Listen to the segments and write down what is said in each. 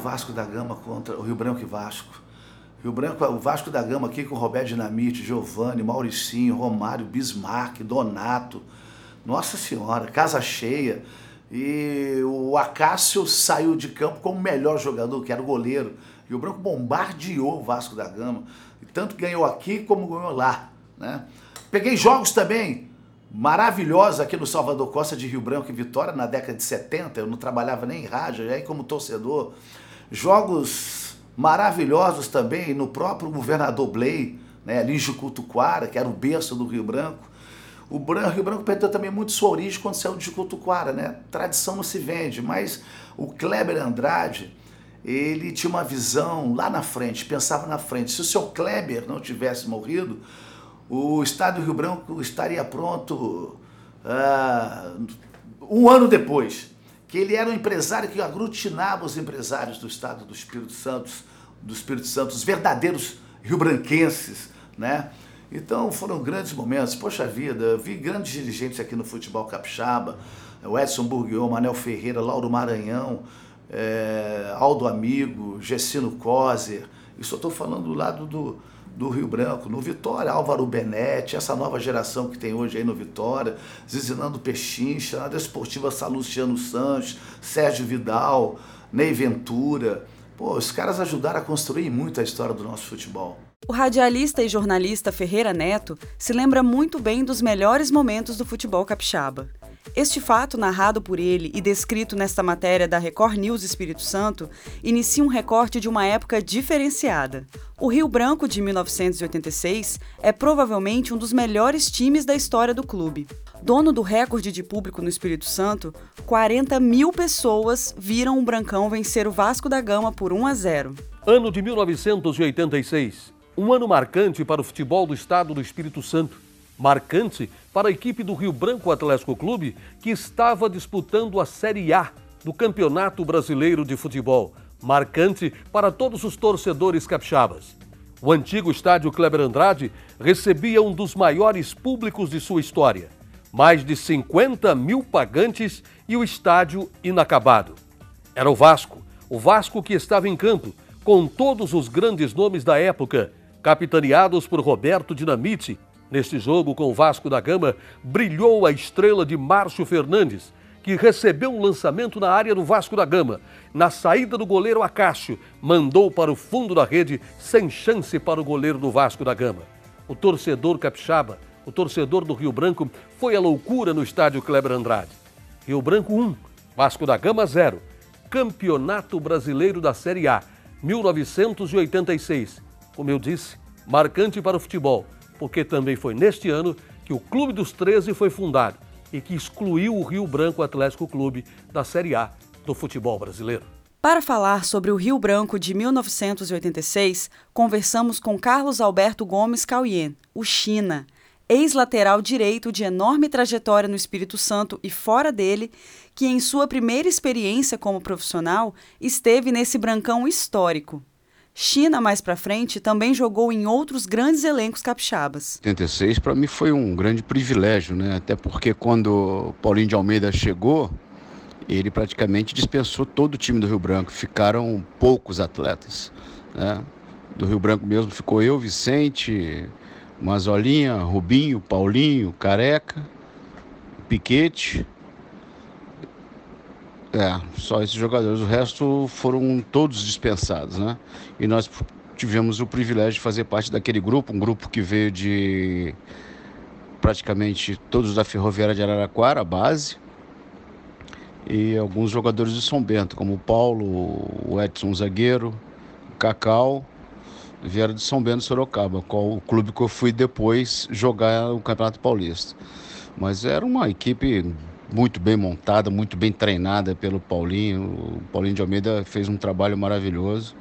Vasco da Gama contra o Rio Branco e Vasco. Rio Branco, o Vasco da Gama aqui com Roberto Dinamite, Giovanni, Mauricinho, Romário, Bismarck, Donato. Nossa Senhora, casa cheia. E o Acácio saiu de campo como o melhor jogador, que era o goleiro. E o Branco bombardeou o Vasco da Gama. E tanto ganhou aqui como ganhou lá. Né? Peguei jogos também maravilhosos aqui no Salvador Costa de Rio Branco e Vitória na década de 70. Eu não trabalhava nem em rádio, aí como torcedor. Jogos maravilhosos também no próprio governador Blay, né, ali em Jucutuquara, que era o berço do Rio Branco. O Rio Branco perdeu também muito sua origem quando saiu de Jucutuquara, né? Tradição não se vende, mas o Kleber Andrade, ele tinha uma visão lá na frente, pensava na frente. Se o seu Kleber não tivesse morrido, o Estado do Rio Branco estaria pronto uh, um ano depois. Que ele era um empresário que aglutinava os empresários do Estado do Espírito Santo, do Espírito Santo, os verdadeiros rio-branquenses, né? Então foram grandes momentos. Poxa vida, vi grandes dirigentes aqui no futebol capixaba, o Edson Burguion, Manel Ferreira, Lauro Maranhão, é, Aldo Amigo, Gessino Coser. Isso eu estou falando do lado do, do Rio Branco. No Vitória, Álvaro Benetti, essa nova geração que tem hoje aí no Vitória, Zizinando Pechincha, na Desportiva Salustiano Santos, Sérgio Vidal, Ney Ventura. Pô, os caras ajudaram a construir muito a história do nosso futebol. O radialista e jornalista Ferreira Neto se lembra muito bem dos melhores momentos do futebol capixaba. Este fato, narrado por ele e descrito nesta matéria da Record News Espírito Santo, inicia um recorte de uma época diferenciada. O Rio Branco de 1986 é provavelmente um dos melhores times da história do clube. Dono do recorde de público no Espírito Santo, 40 mil pessoas viram o Brancão vencer o Vasco da Gama por 1 a 0. Ano de 1986 um ano marcante para o futebol do estado do Espírito Santo. Marcante para a equipe do Rio Branco Atlético Clube, que estava disputando a Série A do Campeonato Brasileiro de Futebol. Marcante para todos os torcedores capixabas. O antigo estádio Kleber Andrade recebia um dos maiores públicos de sua história. Mais de 50 mil pagantes e o estádio inacabado. Era o Vasco, o Vasco que estava em campo, com todos os grandes nomes da época capitaneados por Roberto Dinamite. Neste jogo com o Vasco da Gama, brilhou a estrela de Márcio Fernandes, que recebeu um lançamento na área do Vasco da Gama. Na saída do goleiro Acácio, mandou para o fundo da rede, sem chance para o goleiro do Vasco da Gama. O torcedor capixaba, o torcedor do Rio Branco, foi a loucura no estádio Kleber Andrade. Rio Branco 1, Vasco da Gama 0. Campeonato Brasileiro da Série A, 1986 como eu disse, marcante para o futebol, porque também foi neste ano que o Clube dos 13 foi fundado e que excluiu o Rio Branco Atlético Clube da Série A do futebol brasileiro. Para falar sobre o Rio Branco de 1986, conversamos com Carlos Alberto Gomes Cauien, o China, ex-lateral direito de enorme trajetória no Espírito Santo e fora dele, que em sua primeira experiência como profissional esteve nesse brancão histórico. China, mais para frente, também jogou em outros grandes elencos capixabas. 86 para mim foi um grande privilégio, né? Até porque quando Paulinho de Almeida chegou, ele praticamente dispensou todo o time do Rio Branco. Ficaram poucos atletas, né? Do Rio Branco mesmo ficou eu, Vicente, Mazolinha, Rubinho, Paulinho, Careca, Piquete é, só esses jogadores. O resto foram todos dispensados, né? E nós tivemos o privilégio de fazer parte daquele grupo, um grupo que veio de praticamente todos da Ferroviária de Araraquara, a base, e alguns jogadores de São Bento, como o Paulo, o Edson Zagueiro, o Cacau, vieram de São Bento, Sorocaba, qual o clube que eu fui depois jogar o Campeonato Paulista. Mas era uma equipe muito bem montada, muito bem treinada pelo Paulinho. O Paulinho de Almeida fez um trabalho maravilhoso.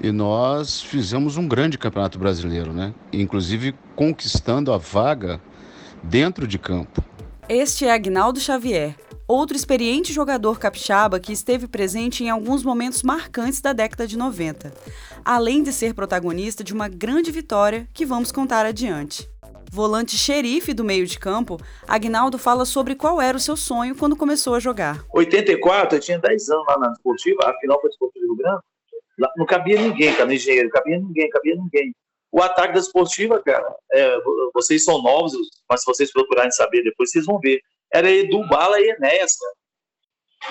E nós fizemos um grande campeonato brasileiro, né? Inclusive conquistando a vaga dentro de campo. Este é Agnaldo Xavier, outro experiente jogador capixaba que esteve presente em alguns momentos marcantes da década de 90, além de ser protagonista de uma grande vitória que vamos contar adiante. Volante xerife do meio de campo, Agnaldo fala sobre qual era o seu sonho quando começou a jogar. 84, eu tinha 10 anos lá na esportiva, a final foi esportiva do Branco. Não cabia ninguém, cara, no engenheiro, cabia ninguém, cabia ninguém. O ataque da esportiva, cara, é, vocês são novos, mas se vocês procurarem saber depois, vocês vão ver. Era Edu Bala e Enéas, cara.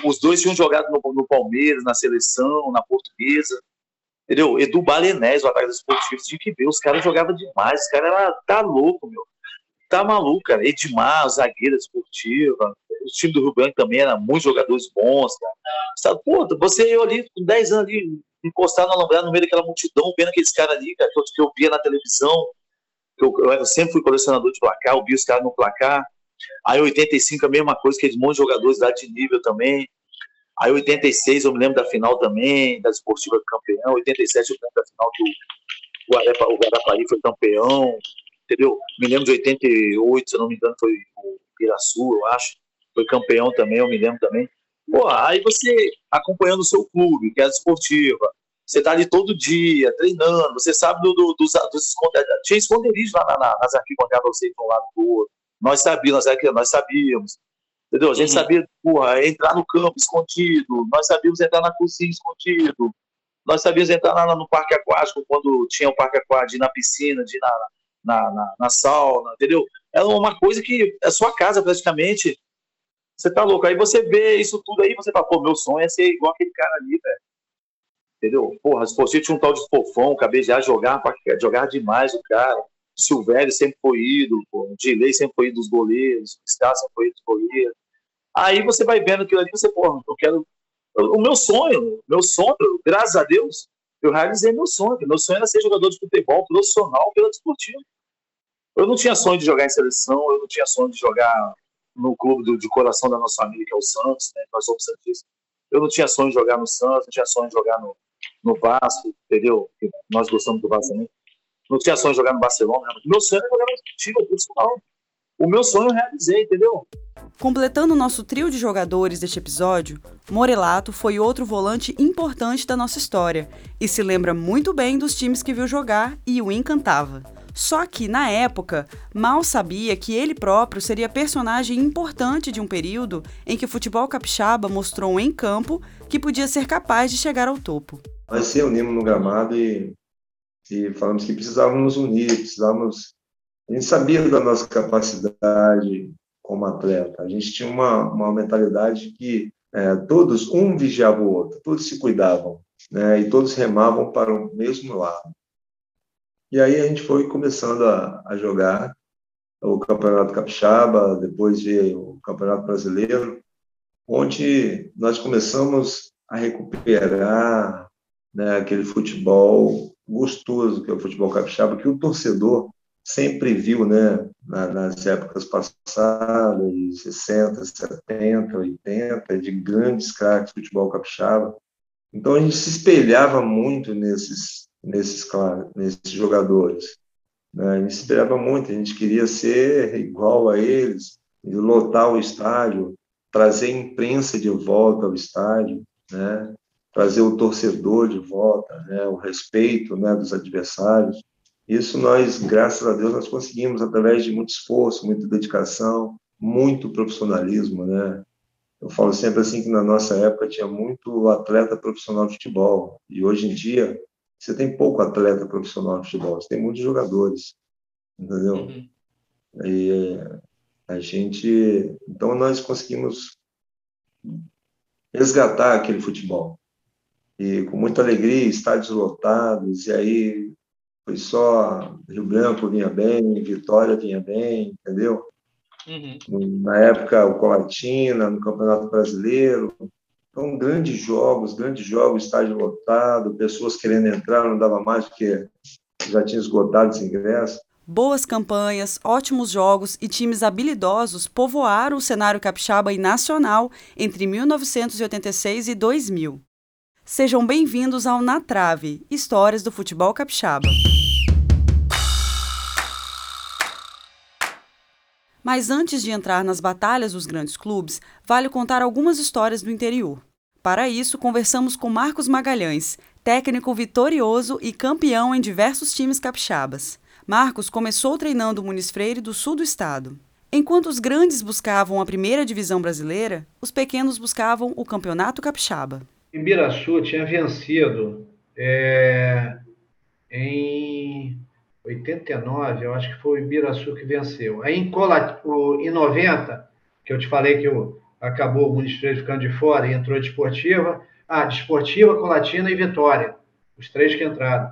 Os dois tinham jogado no, no Palmeiras, na seleção, na portuguesa. Entendeu? Edu Balenés, o ataque dos esportivos, tinha que ver. Os caras jogavam demais. Os caras eram. Tá louco, meu. Tá maluco, cara. Edmar, zagueira esportiva. O time do Rio Branco também era muitos jogadores bons, cara. Pô, você eu ali com 10 anos ali, encostado na alambrado no meio daquela multidão, vendo aqueles caras ali, cara, que eu, que eu via na televisão. Eu, eu, sempre fui colecionador de placar, eu vi os caras no placar. Aí 85 a mesma coisa, aqueles monte de jogadores lá de nível também. Aí 86 eu me lembro da final também, da esportiva campeão. 87 eu me lembro da final que o, Guarapa, o Guarapari foi campeão, entendeu? Me lembro de 88, se eu não me engano, foi o Piraçu, eu acho. Foi campeão também, eu me lembro também. Pô, aí você acompanhando o seu clube, que é a esportiva, você tá ali todo dia, treinando, você sabe do, do, dos, dos esconderijos. Tinha esconderijo lá na, na, nas arquibancadas, vocês de um lado do outro. Nós sabíamos, nós sabíamos. Entendeu? A gente uhum. sabia porra, entrar no campo escondido, nós sabíamos entrar na cozinha escondido, nós sabíamos entrar lá no parque aquático quando tinha o parque aquático, ir na piscina, de ir na, na, na, na sauna, entendeu? Era uma coisa que é sua casa praticamente. Você tá louco. Aí você vê isso tudo aí, você fala, pô, meu sonho é ser igual aquele cara ali, velho. Entendeu? Porra, se fosse tinha um tal de fofão, cabejar, jogar, jogar demais o cara. Silvério sempre foi ídolo, pô. Dilei sempre foi ídolo dos goleiros, o Star sempre foi ídolo dos goleiros. Aí você vai vendo aquilo ali, você, porra, eu quero. O meu sonho, meu sonho, graças a Deus, eu realizei meu sonho. Meu sonho era ser jogador de futebol profissional pela desportiva. Eu não tinha sonho de jogar em seleção, eu não tinha sonho de jogar no clube do, de coração da nossa família, que é o Santos, né? Nós somos Santistas. Eu não tinha sonho de jogar no Santos, não tinha sonho de jogar no, no Vasco, entendeu? Nós gostamos do Vasco também não tinha sonho de jogar no Barcelona. Né? Meu sonho era jogar no time profissional. O meu sonho eu realizei, entendeu? Completando o nosso trio de jogadores deste episódio, Morelato foi outro volante importante da nossa história e se lembra muito bem dos times que viu jogar e o encantava. Só que, na época, mal sabia que ele próprio seria personagem importante de um período em que o futebol capixaba mostrou em campo que podia ser capaz de chegar ao topo. Nós se unimos no gramado e e falamos que precisávamos unir, precisávamos. A gente sabia da nossa capacidade como atleta, a gente tinha uma, uma mentalidade que é, todos, um vigiava o outro, todos se cuidavam, né, e todos remavam para o mesmo lado. E aí a gente foi começando a, a jogar o Campeonato Capixaba, depois veio o Campeonato Brasileiro, onde nós começamos a recuperar né, aquele futebol gostoso que é o futebol capixaba, que o torcedor sempre viu, né, nas épocas passadas, de 60, 70, 80, de grandes craques do futebol capixaba. Então a gente se espelhava muito nesses, nesses, nesses jogadores. Né? A gente se espelhava muito, a gente queria ser igual a eles, lotar o estádio, trazer imprensa de volta ao estádio, né? Trazer o torcedor de volta, né, o respeito né, dos adversários. Isso nós, graças a Deus, nós conseguimos através de muito esforço, muita dedicação, muito profissionalismo, né? Eu falo sempre assim que na nossa época tinha muito atleta profissional de futebol e hoje em dia você tem pouco atleta profissional de futebol, você tem muitos jogadores, entendeu? Uhum. E a gente, então nós conseguimos resgatar aquele futebol e com muita alegria, estádios lotados, e aí foi só Rio Branco vinha bem, Vitória vinha bem, entendeu? Uhum. Na época, o Colatina, no Campeonato Brasileiro. Então, grandes jogos, grandes jogos, estádio lotado, pessoas querendo entrar, não dava mais porque já tinha esgotado os ingressos. Boas campanhas, ótimos jogos e times habilidosos povoaram o cenário capixaba e nacional entre 1986 e 2000. Sejam bem-vindos ao Na Trave, Histórias do Futebol Capixaba. Mas antes de entrar nas batalhas dos grandes clubes, vale contar algumas histórias do interior. Para isso, conversamos com Marcos Magalhães, técnico vitorioso e campeão em diversos times capixabas. Marcos começou treinando o Muniz Freire do sul do estado. Enquanto os grandes buscavam a primeira divisão brasileira, os pequenos buscavam o campeonato capixaba. Ibiraçu tinha vencido é, em 89, eu acho que foi o Ibiraçu que venceu. Aí em, Colat, em 90, que eu te falei que o, acabou o Freire ficando de fora e entrou de esportiva. Ah, de esportiva, Colatina e Vitória. Os três que entraram.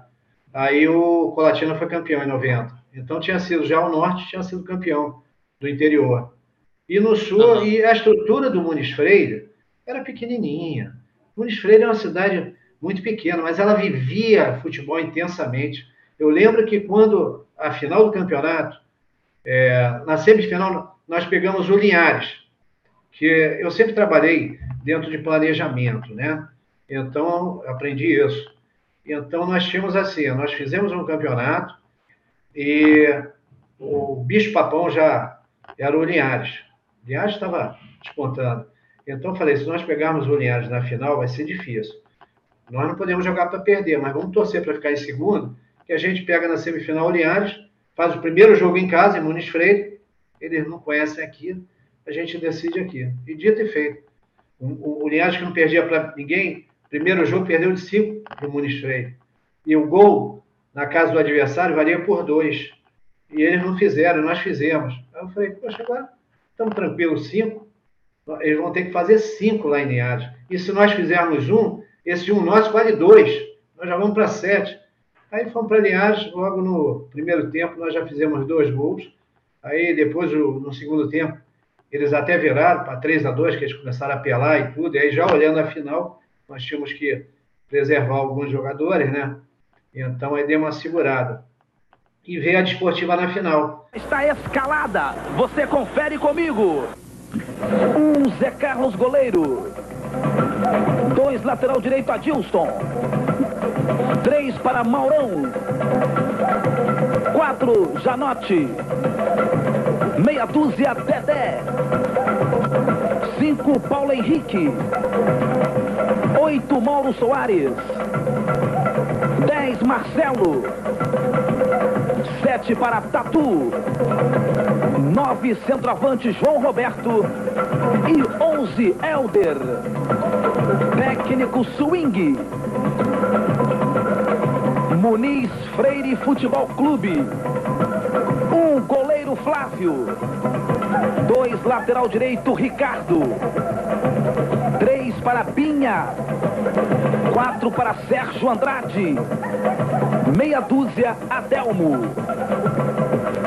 Aí o Colatina foi campeão em 90. Então tinha sido já o Norte, tinha sido campeão do interior. E no sul, uhum. e a estrutura do Muniz Freire era pequenininha. Muniz Freire é uma cidade muito pequena, mas ela vivia futebol intensamente. Eu lembro que quando a final do campeonato, é, na semifinal, nós pegamos o Linhares, que eu sempre trabalhei dentro de planejamento, né? Então, aprendi isso. Então, nós tínhamos assim, nós fizemos um campeonato e o bicho-papão já era o Linhares. O Linhares estava despontando. Então, eu falei, se nós pegarmos o Linhares na final, vai ser difícil. Nós não podemos jogar para perder, mas vamos torcer para ficar em segundo, que a gente pega na semifinal o Linhares, faz o primeiro jogo em casa, em Muniz Freire, eles não conhecem aqui, a gente decide aqui. E dito e feito. O, o, Linhares que não perdia para ninguém, primeiro jogo perdeu de 5 para o Muniz Freire. E o gol na casa do adversário valia por dois. E eles não fizeram, nós fizemos. Aí eu falei, poxa, agora estamos tranquilos, cinco. Eles vão ter que fazer cinco lá em Linhares. E se nós fizermos um, esse um nosso vale dois. Nós já vamos para sete. Aí fomos para Linhares, logo no primeiro tempo nós já fizemos dois gols. Aí depois, no segundo tempo, eles até viraram para 3 a 2 que eles começaram a apelar e tudo. E aí, já olhando a final, nós tínhamos que preservar alguns jogadores, né? Então aí deu uma segurada. E veio a desportiva na final. Está escalada. Você confere comigo. Um Zé Carlos goleiro. Dois lateral direito Adilson. Três para Maurão. Quatro Janote. Meia dúzia Dedé. Cinco Paulo Henrique. Oito Mauro Soares. Dez Marcelo. Sete para Tatu. Nove centroavante João Roberto. E onze Elder. Técnico Swing. Muniz Freire Futebol Clube. Um goleiro Flávio. Dois lateral direito Ricardo. Três para Pinha. Quatro para Sérgio Andrade. Meia dúzia Adelmo.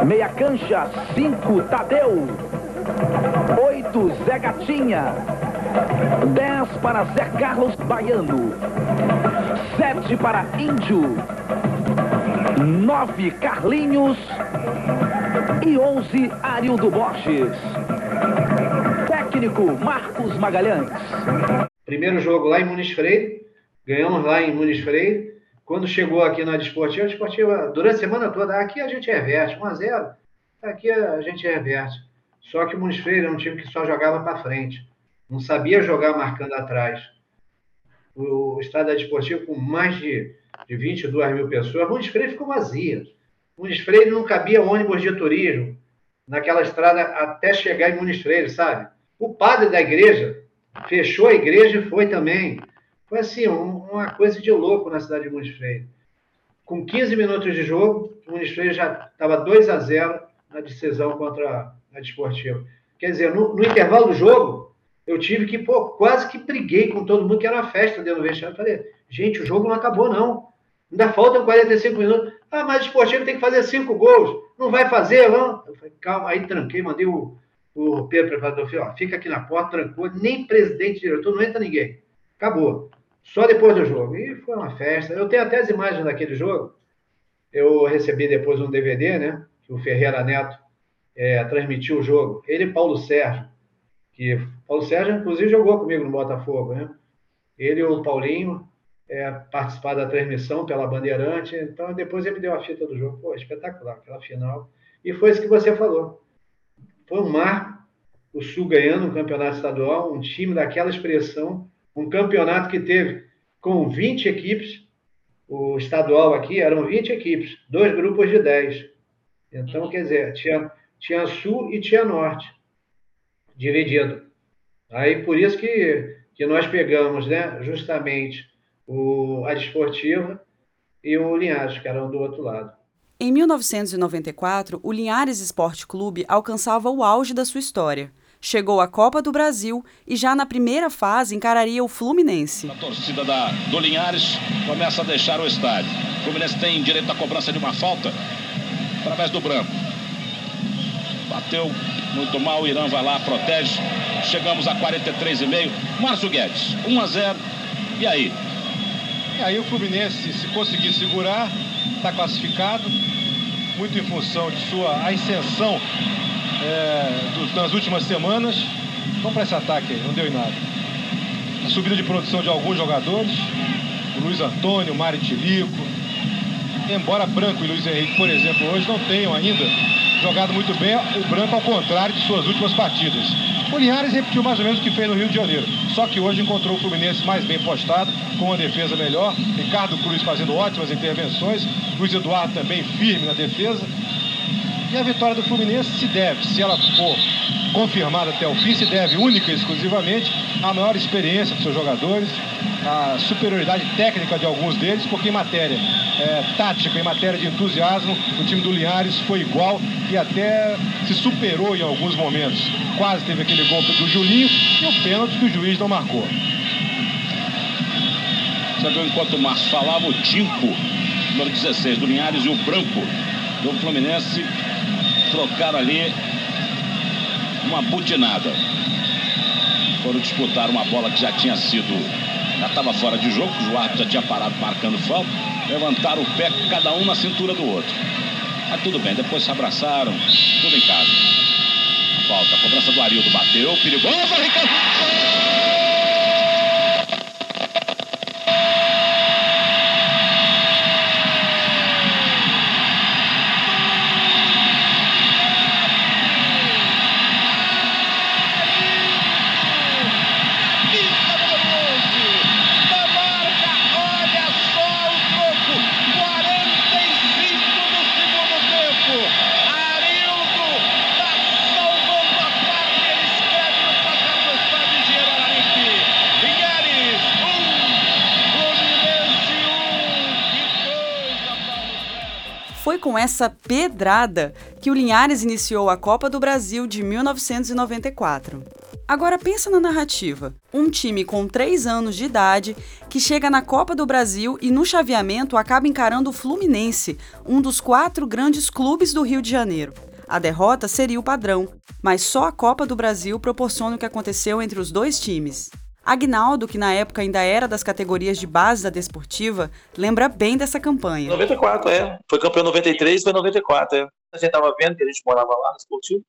Meia cancha, cinco Tadeu. Oito Zé Gatinha. Dez para Zé Carlos Baiano. Sete para Índio. Nove Carlinhos e 11 Arildo Borges. Técnico Marcos Magalhães. Primeiro jogo lá em Muniz Freire, ganhamos lá em Muniz Freire. Quando chegou aqui na Desportiva, a Desportiva, durante a semana toda, aqui a gente reverte, 1 a 0 aqui a gente reverte. Só que o Muniz Freire é um time que só jogava para frente, não sabia jogar marcando atrás. O estado da Desportiva, com mais de, de 22 mil pessoas, Muniz Freire ficou vazia. Muniz Freire não cabia ônibus de turismo naquela estrada até chegar em Muniz Freire, sabe? O padre da igreja fechou a igreja e foi também. Foi assim, um, uma coisa de louco na cidade de Muniz Freire. Com 15 minutos de jogo, o Muniz Freire já estava 2 a 0 na decisão contra a Desportiva. Quer dizer, no, no, intervalo do jogo, eu tive que, pô, quase que briguei com todo mundo, que era uma festa dentro do vestiário. Falei, gente, o jogo não acabou, não. Ainda faltam 45 minutos. Ah, mas o esportivo tem que fazer cinco gols. Não vai fazer, não? Eu falei, calma, aí tranquei, mandei o, o Pedro preparador, falei, ó, fica aqui na porta, trancou, nem presidente, diretor, não entra ninguém. Acabou. Só depois do jogo. E foi uma festa. Eu tenho até as imagens daquele jogo. Eu recebi depois um DVD, né? Que o Ferreira Neto é, transmitiu o jogo. Ele e Paulo Sérgio. Que Paulo Sérgio, inclusive, jogou comigo no Botafogo, né? Ele e o Paulinho é, participar da transmissão pela Bandeirante. Então, depois ele me deu a fita do jogo. Pô, espetacular, aquela final. E foi isso que você falou. Foi um mar, o Sul ganhando um campeonato estadual, um time daquela expressão, um campeonato que teve com 20 equipes, o estadual aqui eram 20 equipes, dois grupos de 10. Então, quer dizer, tinha, tinha sul e tinha norte, dividido. Aí, por isso que, que nós pegamos, né, justamente o, a desportiva e o Linhares, que eram do outro lado. Em 1994, o Linhares Esporte Clube alcançava o auge da sua história. Chegou à Copa do Brasil e já na primeira fase encararia o Fluminense. A torcida da, do Linhares começa a deixar o estádio. O Fluminense tem direito à cobrança de uma falta através do branco. Bateu muito mal, o Irã vai lá, protege. Chegamos a 43,5. Márcio Guedes, 1 a 0. E aí? E aí o Fluminense, se conseguir segurar, está classificado, muito em função de sua ascensão é, dos, nas últimas semanas. Vamos para esse ataque aí, não deu em nada. A subida de produção de alguns jogadores, Luiz Antônio, o Mari Tilico. Embora Branco e Luiz Henrique, por exemplo, hoje não tenham ainda jogado muito bem, o Branco ao contrário de suas últimas partidas. O Linhares repetiu mais ou menos o que fez no Rio de Janeiro. Só que hoje encontrou o Fluminense mais bem postado, com uma defesa melhor. Ricardo Cruz fazendo ótimas intervenções. Luiz Eduardo também firme na defesa. E a vitória do Fluminense se deve, se ela for confirmada até o fim, se deve única e exclusivamente à maior experiência dos seus jogadores, à superioridade técnica de alguns deles, porque em matéria é, tática, em matéria de entusiasmo, o time do Linhares foi igual e até se superou em alguns momentos. Quase teve aquele golpe do Julinho e o pênalti que o juiz não marcou. Viu enquanto o Márcio falava, o Tinco, número 16 do Linhares e o Branco do Fluminense trocaram ali uma butinada. Foram disputar uma bola que já tinha sido, já estava fora de jogo, o árbitro já tinha parado marcando falta. Levantaram o pé, cada um na cintura do outro. Mas tudo bem, depois se abraçaram, tudo em casa. Falta, a cobrança do Arildo bateu, perigoso, Ricardo. Foi com essa pedrada que o Linhares iniciou a Copa do Brasil de 1994. Agora pensa na narrativa. Um time com 3 anos de idade que chega na Copa do Brasil e no chaveamento acaba encarando o Fluminense, um dos quatro grandes clubes do Rio de Janeiro. A derrota seria o padrão, mas só a Copa do Brasil proporciona o que aconteceu entre os dois times. Agnaldo, que na época ainda era das categorias de base da Desportiva, lembra bem dessa campanha. 94, é. Foi campeão 93, foi 94, é. A gente tava vendo que a gente morava lá no Esportivo.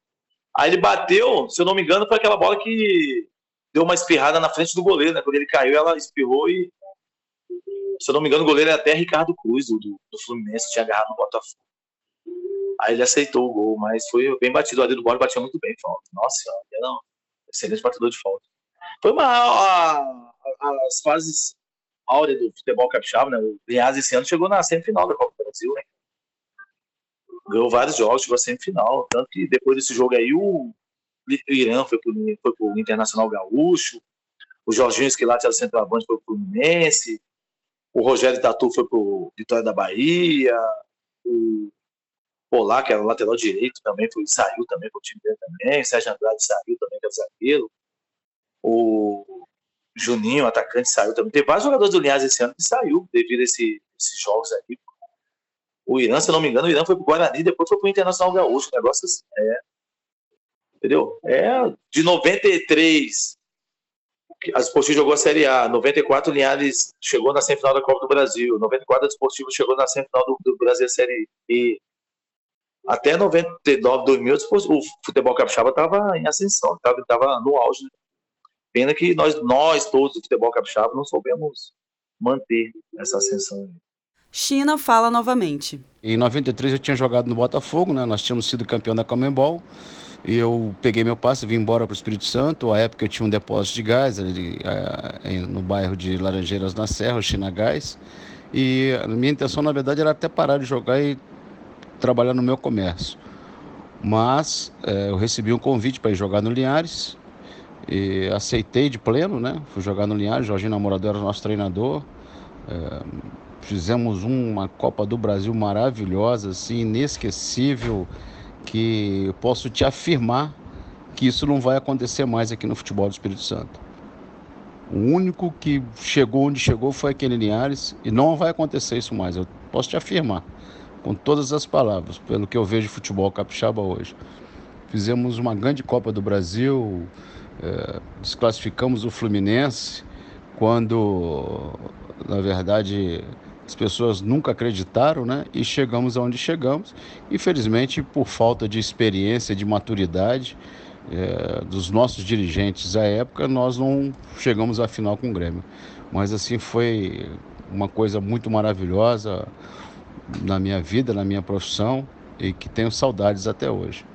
Aí ele bateu, se eu não me engano, foi aquela bola que deu uma espirrada na frente do goleiro, né? Quando ele caiu, ela espirrou e. Se eu não me engano, o goleiro era até Ricardo Cruz, do, do Fluminense, tinha agarrado no Botafogo. Aí ele aceitou o gol, mas foi bem batido. O Adriano Borges batia muito bem falta. Nossa, era um excelente batedor de falta. Foi uma, a, a, as fases áureas do futebol capixaba, né? O Goiás esse ano chegou na semifinal da Copa do Brasil, né? Ganhou vários jogos, chegou à semifinal. Tanto que depois desse jogo aí, o, Irã foi pro, foi pro Internacional Gaúcho, o Jorginho Esquilate era centroavante, foi pro Fluminense, o Rogério Tatu foi pro Vitória da Bahia, o Polar, que era lateral direito, também foi, saiu também pro time dele também, o Sérgio Andrade saiu também, que o zagueiro, o Juninho, atacante, saiu também. Tem vários jogadores do Linhares esse ano que saiu devido a esse, esses jogos aqui. O Irã, se não me engano, o Irã foi pro Guarani, depois foi pro Internacional Gaúcho. O negócio assim, é. Entendeu? É de 93. A Esportivo jogou a Série A. 94, o Linhares chegou na semifinal da Copa do Brasil. 94, a Esportivo chegou na semifinal do, do Brasil Série E. Até 99, 2000, o futebol capixaba estava em ascensão, estava no auge. Pena que nós, nós todos do futebol capixaba não soubemos manter essa ascensão. China fala novamente. Em 93 eu tinha jogado no Botafogo, né? Nós tínhamos sido campeão da Comembol. E eu peguei meu passe, vim embora para o Espírito Santo. À época eu tinha um depósito de gás ali, no bairro de Laranjeiras na Serra, o China Gás. E a minha intenção, na verdade, era até parar de jogar e trabalhar no meu comércio. Mas é, eu recebi um convite para ir jogar no Linhares e aceitei de pleno, né? Fui jogar no Linhares, Jorginho Namorador era nosso treinador. É, fizemos uma Copa do Brasil maravilhosa, assim, inesquecível, que posso te afirmar que isso não vai acontecer mais aqui no futebol do Espírito Santo. O único que chegou onde chegou foi aquele Linhares e não vai acontecer isso mais. Eu posso te afirmar, com todas as palavras, pelo que eu vejo de futebol capixaba hoje. Fizemos uma grande Copa do Brasil, é, desclassificamos o Fluminense quando, na verdade, as pessoas nunca acreditaram, né? E chegamos aonde chegamos. Infelizmente, por falta de experiência, de maturidade é, dos nossos dirigentes à época, nós não chegamos à final com o Grêmio. Mas assim foi uma coisa muito maravilhosa na minha vida, na minha profissão e que tenho saudades até hoje.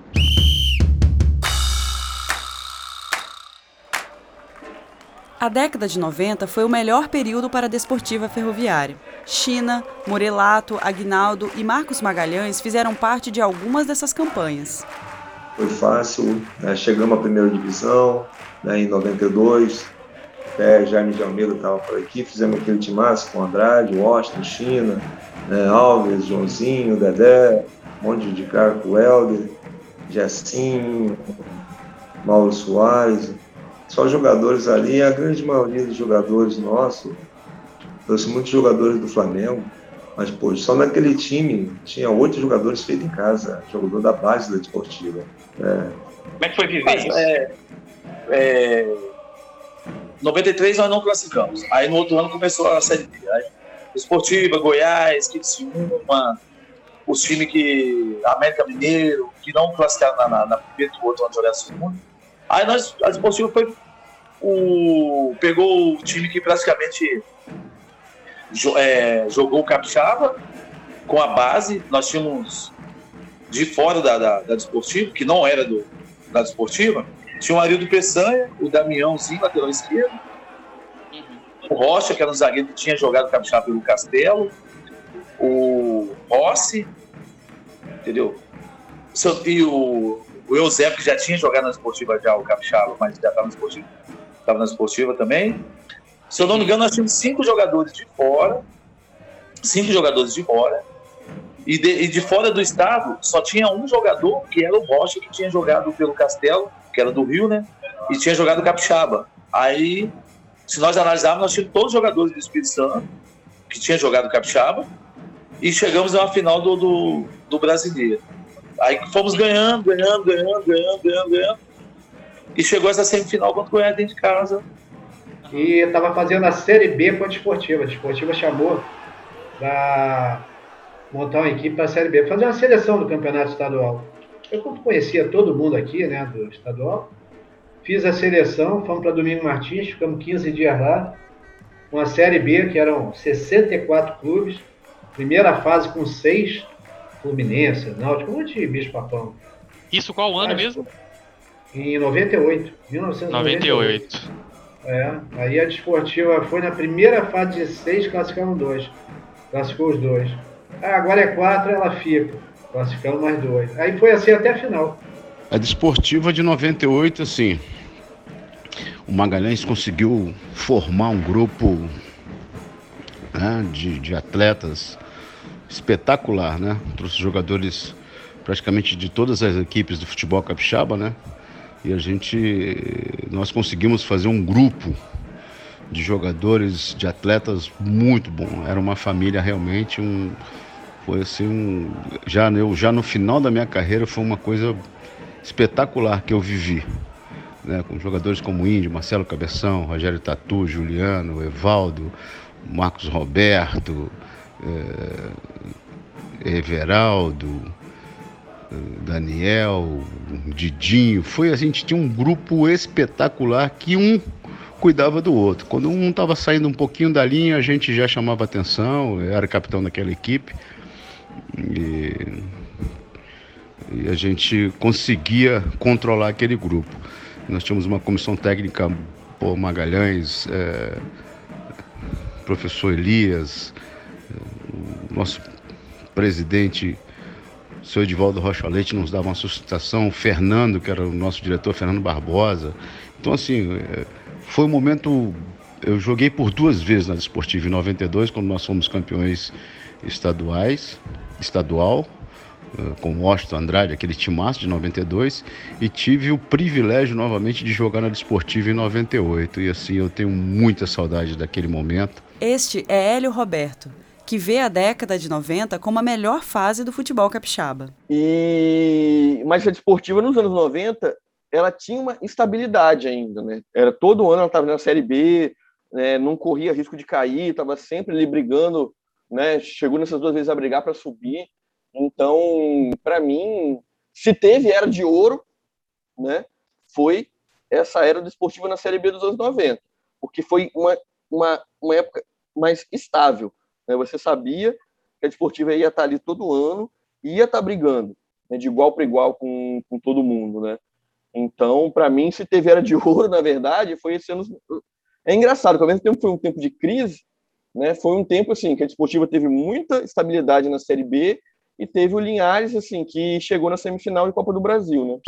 A década de 90 foi o melhor período para a desportiva ferroviária. China, Morelato, Agnaldo e Marcos Magalhães fizeram parte de algumas dessas campanhas. Foi fácil, né? chegamos à primeira divisão né? em 92, até Jaime de Almeida estava por aqui, fizemos aquele timaço com Andrade, Washington, China, né? Alves, Joãozinho, Dedé, um monte de cara com o Helder, Jessinho, Mauro Soares, só jogadores ali, a grande maioria dos jogadores nossos, trouxe muitos jogadores do Flamengo, mas pô, só naquele time tinha oito jogadores feitos em casa, jogador da base da esportiva. É. Como é que foi viver isso? É, é, 93 nós não classificamos. Aí no outro ano começou a Série B. Aí, esportiva, Goiás, Criciúma, os times que. América Mineiro, que não classificaram na, na, na primeira do outro ano jogar a segunda. Aí nós, a esportiva foi o, pegou o time que praticamente é, jogou o Capixaba com a base. Nós tínhamos de fora da, da, da Desportiva, que não era do, da Desportiva, tinha o Arildo Peçanha, o Damiãozinho, lateral esquerdo, o Rocha, que era um zagueiro que tinha jogado o Capixaba pelo Castelo, o Rossi, entendeu? E o, o Eusébio, que já tinha jogado na Esportiva já, o Capixaba, mas já estava na Esportiva estava na esportiva também. Se eu não me engano, nós tínhamos cinco jogadores de fora, cinco jogadores de fora, e de, e de fora do estado só tinha um jogador, que era o Rocha, que tinha jogado pelo Castelo, que era do Rio, né? E tinha jogado Capixaba. Aí, se nós analisarmos, nós tínhamos todos os jogadores do Espírito Santo, que tinham jogado Capixaba, e chegamos na final do, do, do Brasileiro. Aí fomos ganhando, ganhando, ganhando, ganhando, ganhando. E chegou essa semifinal contra o Goiás dentro de casa. E estava fazendo a Série B com a Desportiva. A Desportiva chamou para montar uma equipe para a Série B, fazer uma seleção do campeonato estadual. Eu conhecia todo mundo aqui, né, do estadual. Fiz a seleção, fomos para Domingo Martins, ficamos 15 dias lá. Uma Série B, que eram 64 clubes. Primeira fase com seis Fluminense, Náutico, um monte de bicho papão. Isso qual ano mesmo? Em 98. 1998. É, aí a desportiva foi na primeira fase de seis, classificaram dois. Classificou os dois. Ah, agora é quatro, ela fica. Classificando mais dois. Aí foi assim até a final. A desportiva de 98, assim. O Magalhães conseguiu formar um grupo né, de, de atletas espetacular, né? Trouxe jogadores praticamente de todas as equipes do futebol capixaba, né? E a gente nós conseguimos fazer um grupo de jogadores, de atletas muito bom. Era uma família realmente um foi assim um já eu já no final da minha carreira foi uma coisa espetacular que eu vivi. Né, com jogadores como Índio, Marcelo Cabeção, Rogério Tatu, Juliano, Evaldo, Marcos Roberto, eh, Everaldo, Daniel, Didinho, foi a gente tinha um grupo espetacular que um cuidava do outro. Quando um estava saindo um pouquinho da linha, a gente já chamava atenção, eu era capitão daquela equipe. E, e a gente conseguia controlar aquele grupo. Nós tínhamos uma comissão técnica, por Magalhães, é, professor Elias, é, nosso presidente o seu Edivaldo Rocha Leite nos dava uma sustentação, o Fernando, que era o nosso diretor, Fernando Barbosa. Então, assim, é, foi um momento. Eu joguei por duas vezes na Desportiva, em 92, quando nós fomos campeões estaduais, estadual, eh, com Washington Andrade, aquele timaço de 92, e tive o privilégio novamente de jogar na Desportiva em 98. E assim, eu tenho muita saudade daquele momento. Este é Hélio Roberto, que vê a década de 90 como a melhor fase do futebol capixaba. E mas a Desportiva nos anos 90, ela tinha uma instabilidade ainda, né? Era todo ano ela estava na Série B, né? não corria risco de cair, estava sempre ali brigando, né? Chegou nessas duas vezes a brigar para subir. Então, para mim, se teve era de ouro, né, foi essa era desportiva na Série B dos anos 90, porque foi uma, uma, uma época mais estável. Né? Você sabia que a desportiva ia estar ali todo ano, ia estar brigando né, de igual para igual com, com todo mundo, né? Então, para mim, se teve era de ouro, na verdade, foi esse ano. É engraçado, que ao mesmo tempo foi um tempo de crise, né? Foi um tempo assim que a desportiva teve muita estabilidade na Série B e teve o Linhares, assim, que chegou na semifinal de Copa do Brasil, né?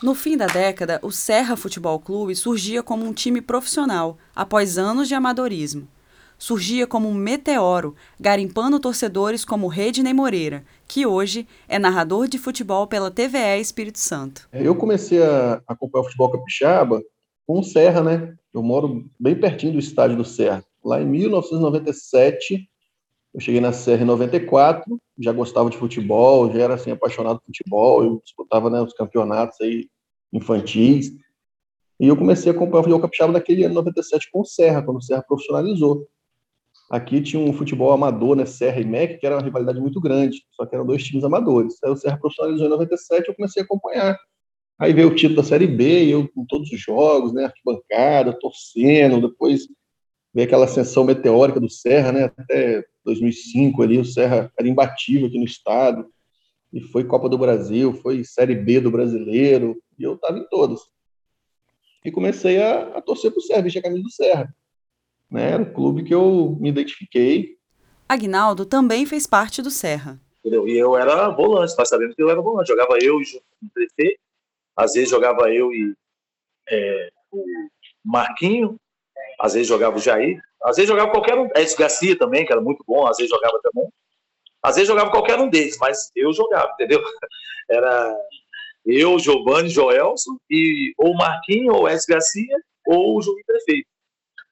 No fim da década, o Serra Futebol Clube surgia como um time profissional, após anos de amadorismo. Surgia como um meteoro, garimpando torcedores como Redney Moreira, que hoje é narrador de futebol pela TVE Espírito Santo. Eu comecei a acompanhar o futebol capixaba com o Serra, né? Eu moro bem pertinho do estádio do Serra. Lá em 1997, eu cheguei na Serra em 94, já gostava de futebol, já era assim apaixonado por futebol, eu disputava né, os campeonatos aí infantis. E eu comecei a acompanhar o futebol capixaba naquele ano 97 com o Serra, quando o Serra profissionalizou. Aqui tinha um futebol amador, né, Serra e MEC, que era uma rivalidade muito grande, só que eram dois times amadores. Aí o Serra profissionalizou em 97 eu comecei a acompanhar. Aí veio o título da Série B, e eu com todos os jogos, né, arquibancada, torcendo, depois veio aquela ascensão meteórica do Serra, né, até 2005 ali, o Serra era imbatível aqui no estado, e foi Copa do Brasil, foi Série B do Brasileiro, e eu estava em todas. E comecei a, a torcer para o Serra, vestir a camisa do Serra. Né? Era o clube que eu me identifiquei. Agnaldo também fez parte do Serra. Entendeu? E eu era volante, nós sabemos que eu era volante. Jogava eu e o prefeito, às vezes jogava eu e é, o Marquinho, às vezes jogava o Jair, às vezes jogava qualquer um. Edson Garcia também, que era muito bom, às vezes jogava também. Às vezes jogava qualquer um deles, mas eu jogava, entendeu? Era eu, Giovanni, Joelson, e ou Marquinhos, ou Edson Garcia, ou o Juiz Prefeito.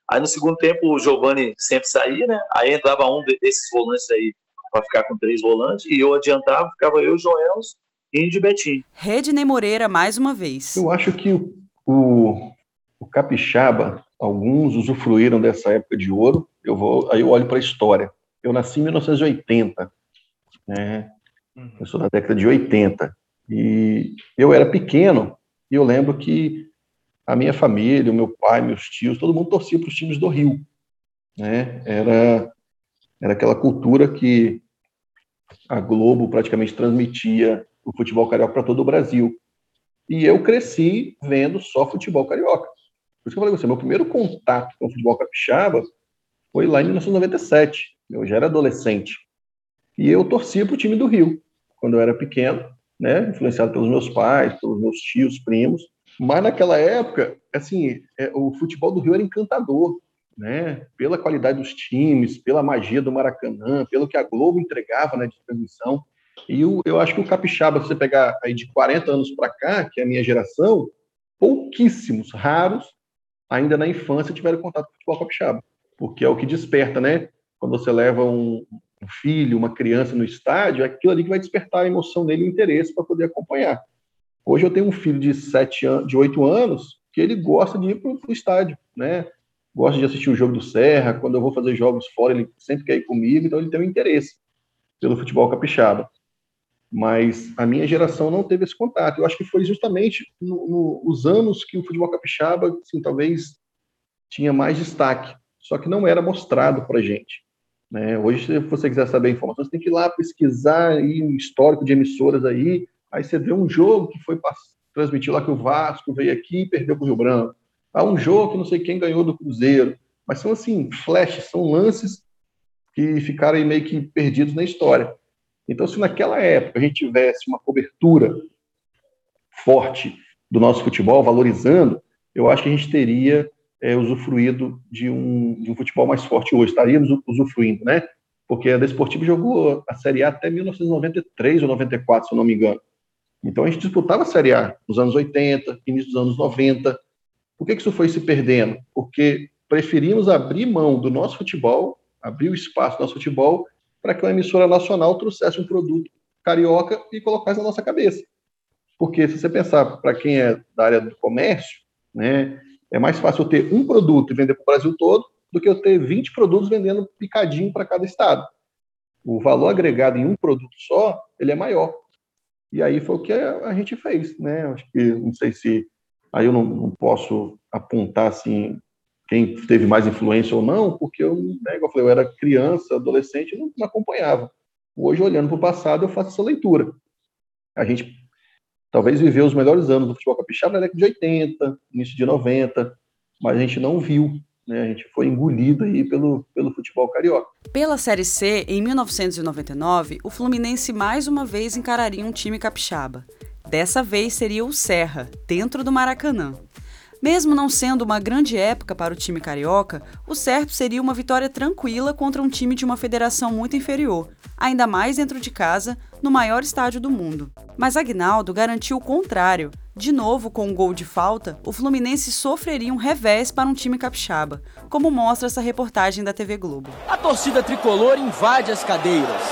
Aí no segundo tempo o Giovanni sempre saía, né? Aí entrava um desses volantes aí para ficar com três volantes, e eu adiantava, ficava eu, Joelson e Índio Betinho. Redney Moreira mais uma vez. Eu acho que o, o, o Capixaba Alguns usufruíram dessa época de ouro. Eu vou, aí eu olho para a história. Eu nasci em 1980, né? Uhum. Eu sou da década de 80 e eu era pequeno e eu lembro que a minha família, o meu pai, meus tios, todo mundo torcia para os times do Rio, né? Era era aquela cultura que a Globo praticamente transmitia o futebol carioca para todo o Brasil. E eu cresci vendo só futebol carioca. Por isso que eu falei com você, meu primeiro contato com o futebol capixaba foi lá em 1997. Eu já era adolescente. E eu torcia para o time do Rio, quando eu era pequeno, né? influenciado pelos meus pais, pelos meus tios, primos. Mas naquela época, assim, é, o futebol do Rio era encantador, né? Pela qualidade dos times, pela magia do Maracanã, pelo que a Globo entregava, né, transmissão. E eu, eu acho que o capixaba, se você pegar aí de 40 anos para cá, que é a minha geração, pouquíssimos, raros, ainda na infância tiveram contato com o futebol capixaba, porque é o que desperta, né? Quando você leva um, filho, uma criança no estádio, é aquilo ali que vai despertar a emoção dele e o interesse para poder acompanhar. Hoje eu tenho um filho de sete anos, de oito anos, que ele gosta de ir para o estádio, né? Gosta de assistir o jogo do Serra, quando eu vou fazer jogos fora, ele sempre quer ir comigo, então ele tem um interesse pelo futebol capixaba mas a minha geração não teve esse contato. Eu acho que foi justamente no, no, nos anos que o futebol capixaba, assim, talvez tinha mais destaque, só que não era mostrado para gente. Né? Hoje, se você quiser saber informações, tem que ir lá pesquisar aí um histórico de emissoras aí, aí você vê um jogo que foi transmitido lá que o Vasco veio aqui e perdeu para o Rio Branco. Há um jogo que não sei quem ganhou do Cruzeiro. Mas são assim, flashes, são lances que ficaram meio que perdidos na história. Então, se naquela época a gente tivesse uma cobertura forte do nosso futebol, valorizando, eu acho que a gente teria é, usufruído de um, de um futebol mais forte hoje, estaríamos usufruindo, né? Porque a Desportivo jogou a Série A até 1993 ou 94, se eu não me engano. Então a gente disputava a Série A nos anos 80, início dos anos 90. Por que, que isso foi se perdendo? Porque preferimos abrir mão do nosso futebol, abrir o espaço do nosso futebol, para que uma emissora nacional trouxesse um produto carioca e colocasse na nossa cabeça. Porque se você pensar para quem é da área do comércio, né, é mais fácil eu ter um produto e vender para o Brasil todo do que eu ter 20 produtos vendendo picadinho para cada estado. O valor agregado em um produto só, ele é maior. E aí foi o que a, gente fez, né? Acho que não sei se aí eu não, não, posso apontar assim quem teve mais influência ou não, porque eu, né, eu falei, eu era criança, adolescente, não, não acompanhava. Hoje, olhando para o passado, eu faço essa leitura. A gente talvez viveu os melhores anos do futebol capixaba na década de 80, início de 90, mas a gente não viu né? A gente foi engolido aí pelo, pelo futebol carioca. Pela Série C, em 1999, o Fluminense mais uma vez encararia um time capixaba. Dessa vez seria o Serra, dentro do Maracanã. Mesmo não sendo uma grande época para o time carioca, o certo seria uma vitória tranquila contra um time de uma federação muito inferior, ainda mais dentro de casa, no maior estádio do mundo. Mas Agnaldo garantiu o contrário. De novo, com um gol de falta, o Fluminense sofreria um revés para um time capixaba, como mostra essa reportagem da TV Globo. A torcida tricolor invade as cadeiras.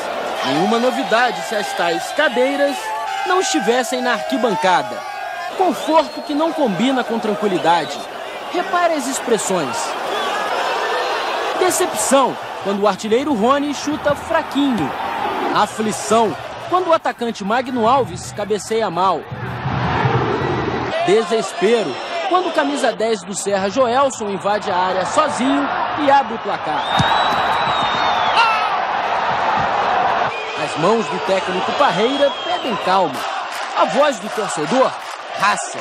Nenhuma novidade se as tais cadeiras não estivessem na arquibancada. Conforto que não combina com tranquilidade. Repare as expressões. Decepção quando o artilheiro Rony chuta fraquinho. Aflição quando o atacante Magno Alves cabeceia mal. Desespero quando o camisa 10 do Serra Joelson invade a área sozinho e abre o placar. As mãos do técnico Parreira pedem calma. A voz do torcedor, raça.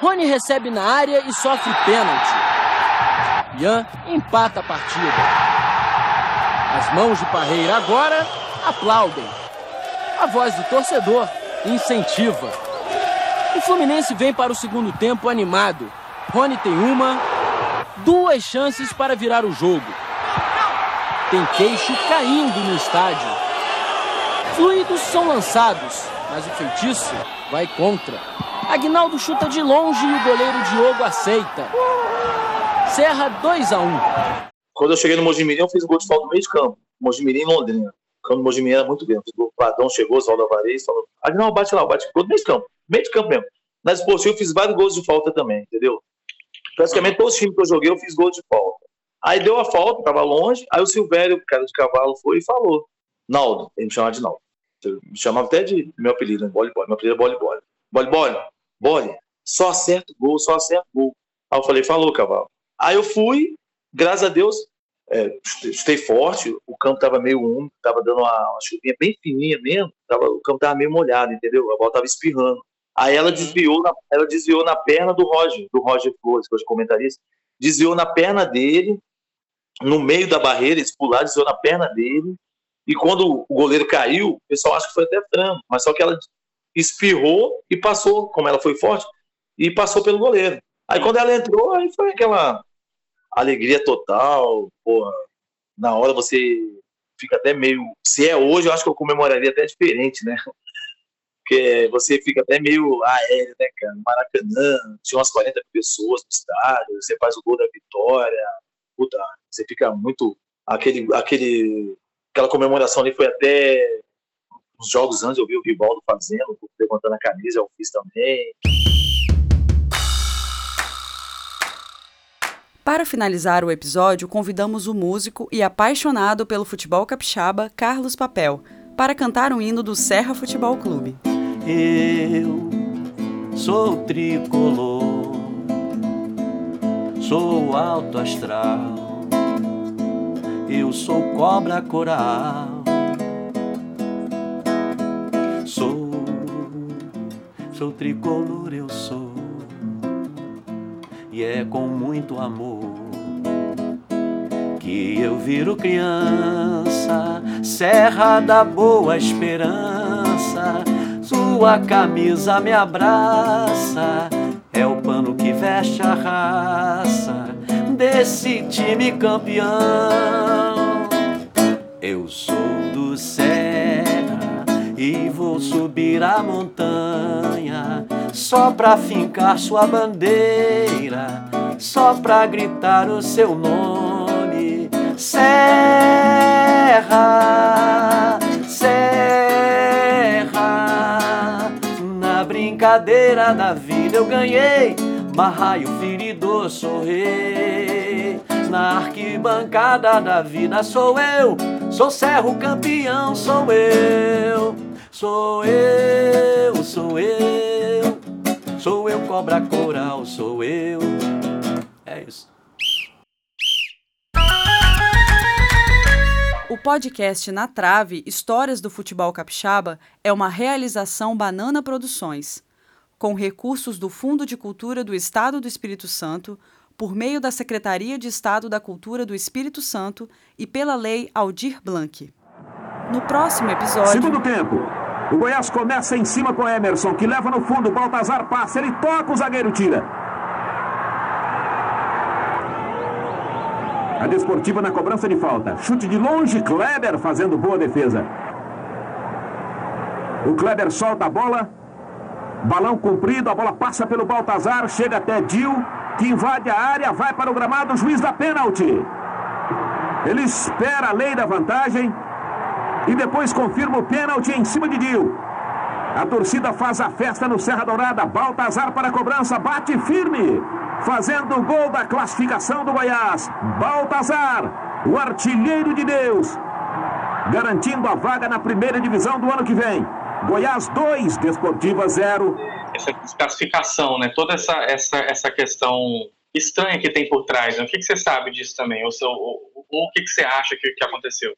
Rony recebe na área e sofre pênalti. Ian empata a partida. As mãos de Parreira agora aplaudem. A voz do torcedor incentiva. O Fluminense vem para o segundo tempo animado. Rony tem uma, duas chances para virar o jogo. Tem queixo caindo no estádio. Fluidos são lançados, mas o feitiço vai contra. Agnaldo chuta de longe e o goleiro Diogo aceita. Serra 2 a 1 Quando eu cheguei no Mojimirim, eu fiz gol de falta no meio de campo. Mojimirim e Londrina. O Mojimirim era muito bem. O Pradão chegou, Oswaldo Avarez, falou: Agnaldo bate lá, bate gol meio de campo meio de campo mesmo. Na esportiva eu fiz vários gols de falta também, entendeu? Praticamente todos os times que eu joguei eu fiz gol de falta. Aí deu a falta, tava longe, aí o Silvério, cara de cavalo, foi e falou. Naldo, ele me chamava de Naldo. Me chamava até de meu apelido, né? Bole, bole. Meu apelido é Bole, Bole. Bole, Bole. Só acerta gol, só acerta gol. Aí eu falei, falou, cavalo. Aí eu fui, graças a Deus, é, chutei forte, o campo tava meio úmido, tava dando uma, uma chuvinha bem fininha mesmo, tava, o campo tava meio molhado, entendeu? A bola tava espirrando. Aí ela desviou na, ela desviou na perna do Roger, do Roger Flores, que hoje é comentarista, desviou na perna dele, no meio da barreira, eles pularam, desviou na perna dele, e quando o goleiro caiu, o pessoal acha que foi até frango, mas só que ela espirrou e passou, como ela foi forte, e passou pelo goleiro. Aí quando ela entrou, aí foi aquela alegria total, porra, na hora você fica até meio, se é hoje, eu acho que eu comemoraria até diferente, né? porque você fica até meio aéreo, né, cara? Maracanã, tinha umas 40 pessoas no estádio, você faz o gol da vitória, puta, você fica muito. Aquele, aquele, aquela comemoração ali foi até uns jogos antes, eu vi o Rivaldo fazendo, levantando a camisa, eu fiz também. Para finalizar o episódio, convidamos o músico e apaixonado pelo futebol capixaba, Carlos Papel, para cantar um hino do Serra Futebol Clube. Eu sou tricolor, sou alto astral, eu sou cobra coral, sou tricolor, eu sou, e é com muito amor que eu viro criança, Serra da Boa Esperança, sua camisa me abraça, é o pano que veste a raça desse time campeão. Subir a montanha só pra fincar sua bandeira, só pra gritar o seu nome. Serra, Serra, na brincadeira da vida eu ganhei. Marraio ferido sou rei, na arquibancada da vida sou eu, sou Serro campeão, sou eu, sou eu, sou eu, sou eu cobra coral, sou eu. É isso. O podcast Na Trave Histórias do Futebol Capixaba é uma realização Banana Produções, com recursos do Fundo de Cultura do Estado do Espírito Santo, por meio da Secretaria de Estado da Cultura do Espírito Santo e pela Lei Aldir Blanc. No próximo episódio. Segundo tempo. O Goiás começa em cima com Emerson, que leva no fundo. Baltazar passa, ele toca, o zagueiro tira. A desportiva na cobrança de falta. Chute de longe, Kleber fazendo boa defesa. O Kleber solta a bola. Balão comprido, a bola passa pelo Baltazar, chega até Dil, que invade a área, vai para o gramado, juiz da pênalti. Ele espera a lei da vantagem e depois confirma o pênalti em cima de Dil. A torcida faz a festa no Serra Dourada. Baltazar para a cobrança, bate firme, fazendo o gol da classificação do Goiás. Baltazar, o artilheiro de Deus, garantindo a vaga na primeira divisão do ano que vem. Goiás 2, Desportiva 0. Essa desclassificação, né? Toda essa, essa, essa questão estranha que tem por trás. Né? O que, que você sabe disso também? Ou, seu, ou, ou o que, que você acha que, que aconteceu?